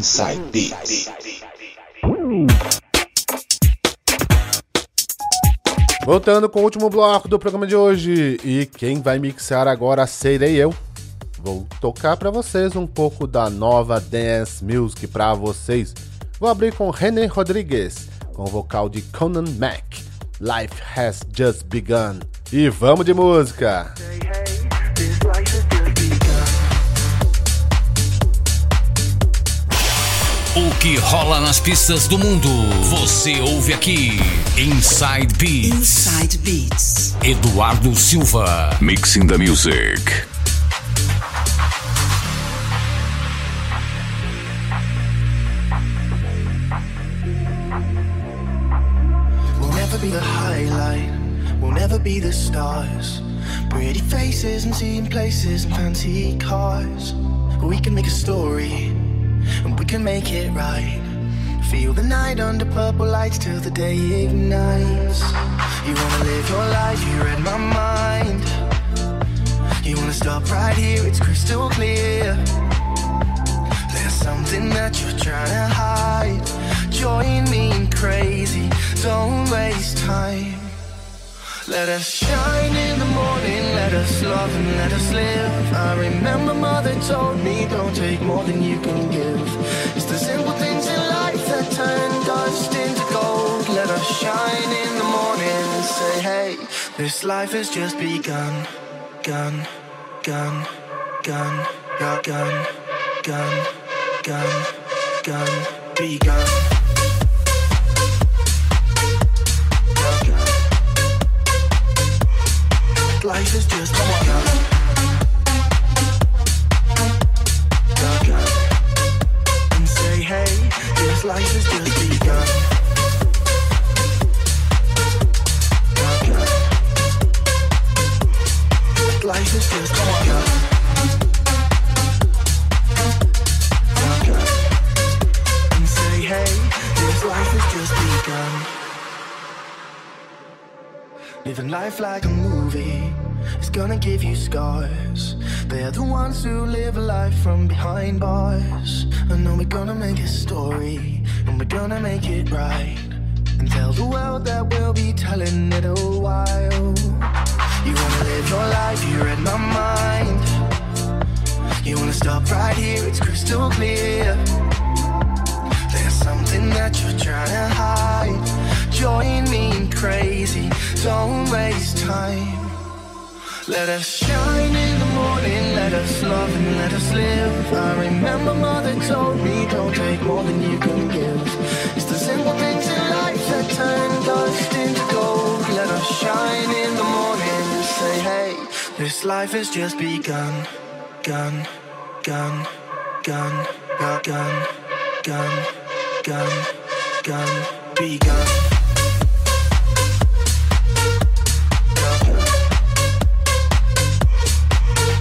Inside Beats. Voltando com o último bloco do programa de hoje. E quem vai mixar agora serei eu. Vou tocar para vocês um pouco da nova dance music para vocês. Vou abrir com René Rodrigues, com o vocal de Conan Mac. Life has just begun. E vamos de música! O que rola nas pistas do mundo, você ouve aqui. Inside Beats. Inside Beats. Eduardo Silva. Mixing the music. We'll never be the highlight, we'll never be the stars. Pretty faces and seeing places and fancy cars. We can make a story, and we can make it right. Feel the night under purple lights till the day ignites. You wanna live your life, you read my mind. You wanna stop right here, it's crystal clear. There's something that you're trying to hide. Join me in crazy, don't waste time. Let us shine in the morning, let us love and let us live. I remember mother told me, don't take more than you can give. It's the simple things in life that turn dust into gold. Let us shine in the morning and say, hey, this life has just begun. Gun, gun, gun, gun, gun, gun, gun, gun, begun. Life is just say, hey, this life is just begun. Gun, gun. Life just begun. Hey, this life is just begun. Living life like a movie is gonna give you scars. They're the ones who live a life from behind bars. I know we're gonna make a story, and we're gonna make it right. And tell the world that we'll be telling it a while. You wanna live your life, you read my mind. You wanna stop right here, it's crystal clear. There's something that you're trying to hide. Join me in crazy, don't waste time. Let us shine in the morning, let us love and let us live. I remember mother told me, don't take more than you can give. It's the simple things in life that turn dust into gold. Let us shine in the morning say, hey, this life has just begun. Gun, gun, gun, gun, gun, gun, gun, gun, begun.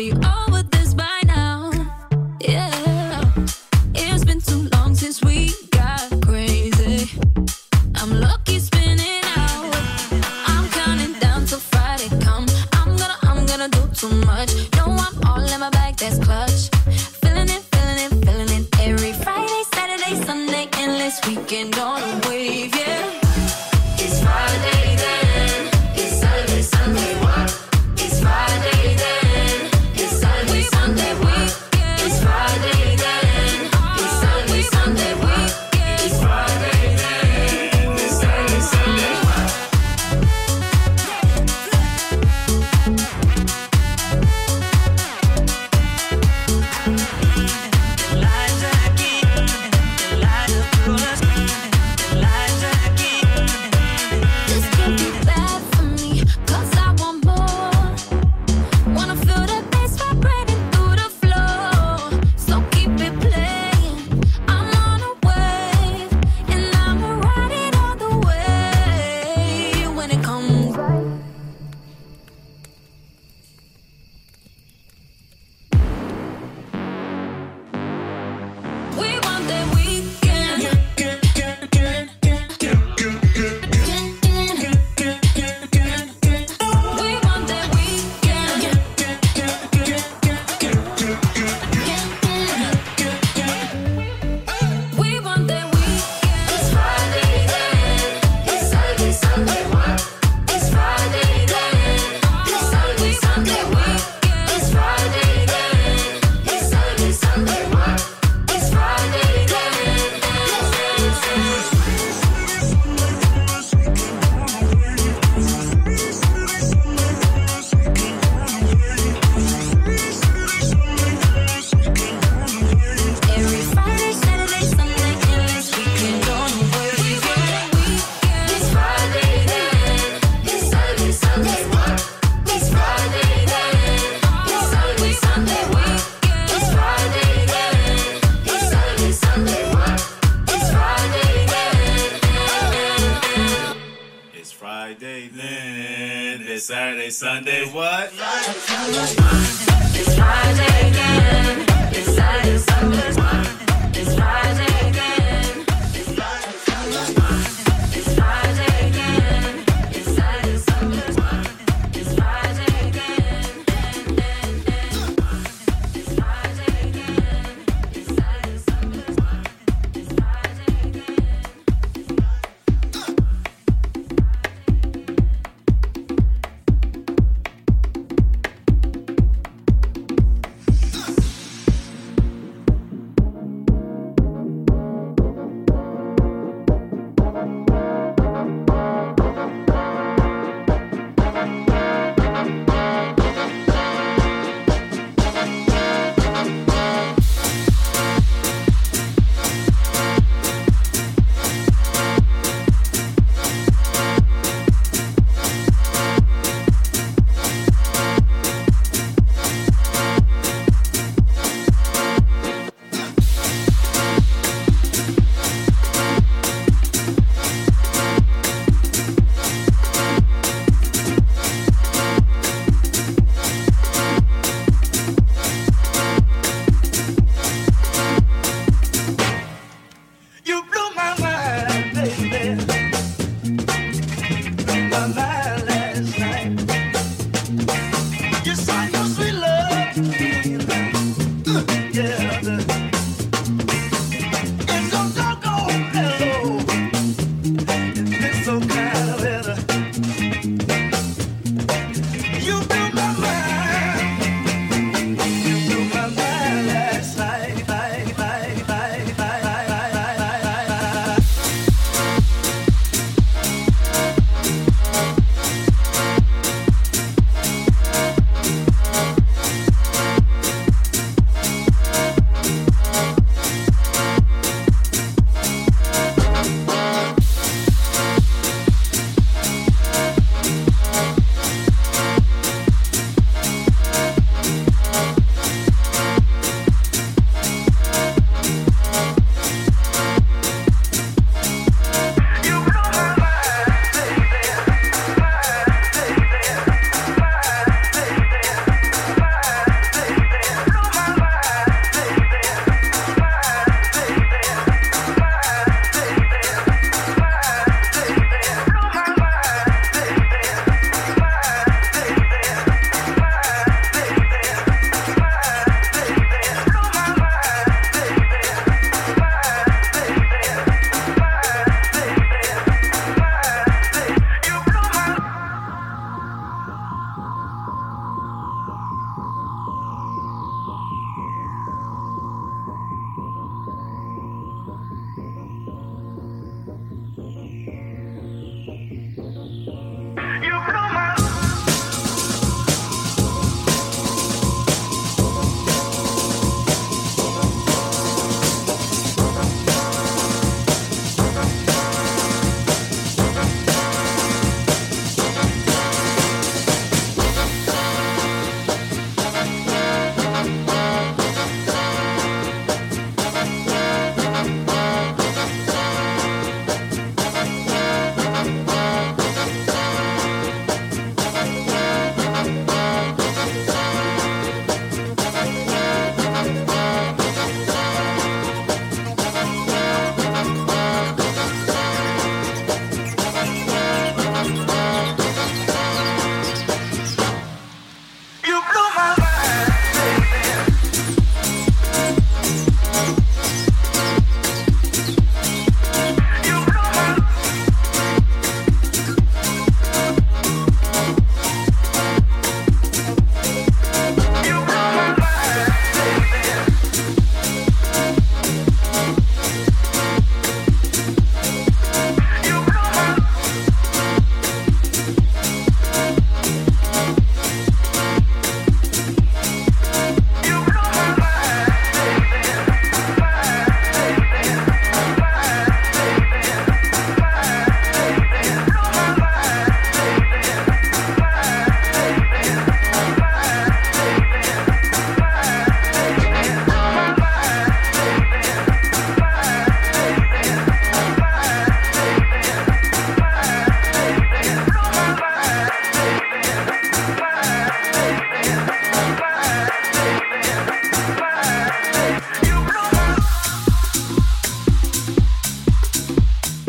be. Oh.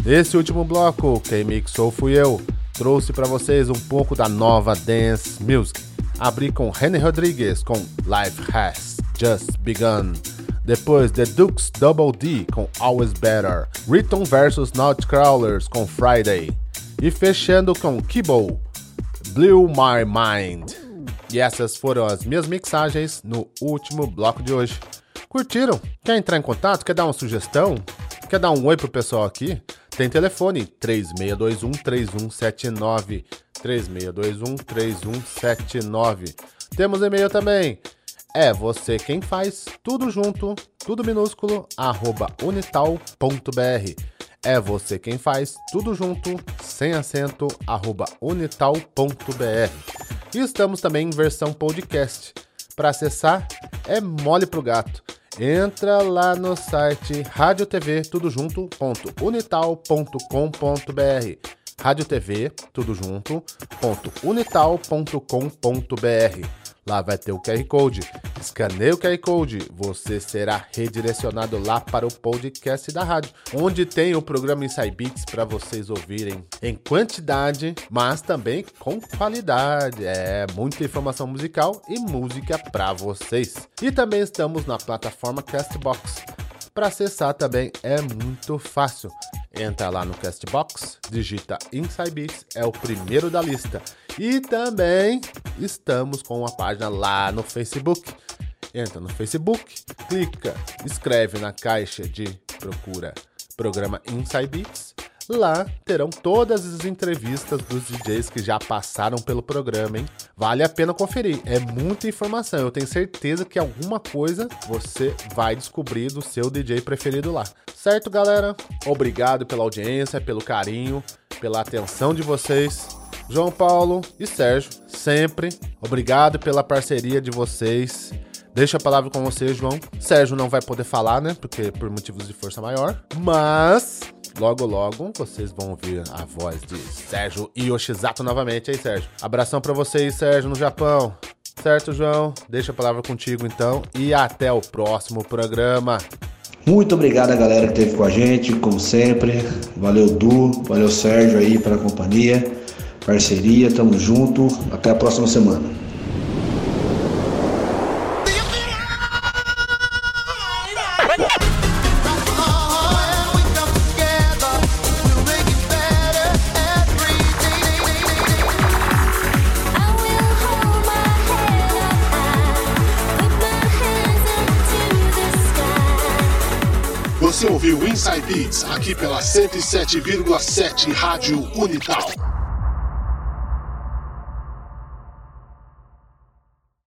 Nesse último bloco, quem mixou fui eu. Trouxe para vocês um pouco da nova dance music. Abri com Henry Rodrigues com Life Has Just Begun. Depois The Dukes Double D com Always Better. Riton vs Nightcrawlers com Friday. E fechando com Kibo, Blew My Mind. E essas foram as minhas mixagens no último bloco de hoje. Curtiram? Quer entrar em contato? Quer dar uma sugestão? Quer dar um oi pro pessoal aqui? Tem telefone 3621 3179 3621 3179. Temos e-mail também. É você quem faz tudo junto, tudo minúsculo, arroba unital.br. É você quem faz tudo junto, sem acento, arroba unital.br. E estamos também em versão podcast. Para acessar, é mole pro gato. Entra lá no site Rádio TV tudo junto ponto unital.com.br Lá vai ter o QR Code. Escaneie o QR Code, você será redirecionado lá para o podcast da rádio, onde tem o programa Inside Beats para vocês ouvirem em quantidade, mas também com qualidade. É muita informação musical e música para vocês. E também estamos na plataforma Castbox. Para acessar também é muito fácil. Entra lá no Castbox, digita Inside Beats, é o primeiro da lista. E também estamos com uma página lá no Facebook. Entra no Facebook, clica, escreve na caixa de procura programa Inside Beats Lá terão todas as entrevistas dos DJs que já passaram pelo programa, hein? Vale a pena conferir, é muita informação. Eu tenho certeza que alguma coisa você vai descobrir do seu DJ preferido lá. Certo, galera? Obrigado pela audiência, pelo carinho, pela atenção de vocês. João Paulo e Sérgio, sempre obrigado pela parceria de vocês. Deixa a palavra com você, João. Sérgio não vai poder falar, né? Porque por motivos de força maior. Mas logo logo vocês vão ouvir a voz de Sérgio Yoshizato novamente, hein, Sérgio? Abração para vocês, Sérgio, no Japão. Certo, João? Deixa a palavra contigo então e até o próximo programa. Muito obrigado a galera que esteve com a gente, como sempre. Valeu, Du, valeu, Sérgio aí pela companhia, parceria, tamo junto. Até a próxima semana. Aqui pela 107,7 Rádio Unital.